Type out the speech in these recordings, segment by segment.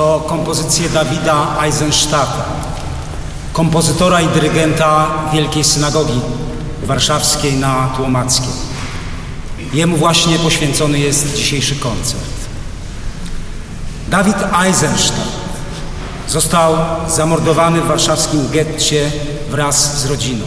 to kompozycje Dawida Eisenstadta, kompozytora i dyrygenta Wielkiej Synagogi Warszawskiej na Tłomackiej. Jemu właśnie poświęcony jest dzisiejszy koncert. Dawid Eisenstadt został zamordowany w warszawskim getcie wraz z rodziną.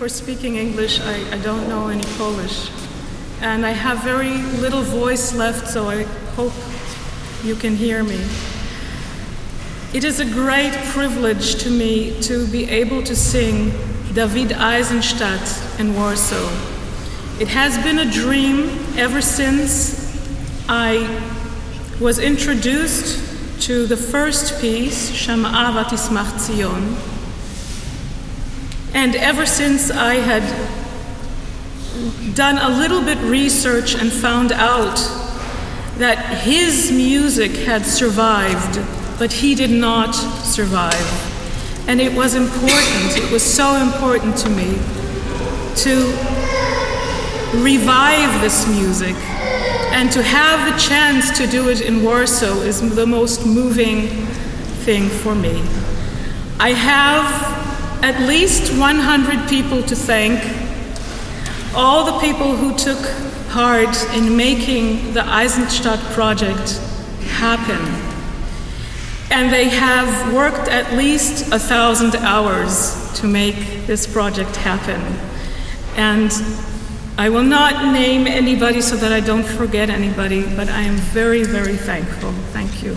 For speaking English. I, I don't know any Polish. And I have very little voice left, so I hope you can hear me. It is a great privilege to me to be able to sing David Eisenstadt in Warsaw. It has been a dream ever since I was introduced to the first piece, Shama'a Vatismach Zion, And ever since I had done a little bit research and found out that his music had survived, but he did not survive. And it was important, it was so important to me to revive this music and to have the chance to do it in Warsaw is the most moving thing for me. I have at least 100 people to thank, all the people who took part in making the Eisenstadt project happen. And they have worked at least a thousand hours to make this project happen. And I will not name anybody so that I don't forget anybody, but I am very, very thankful. Thank you.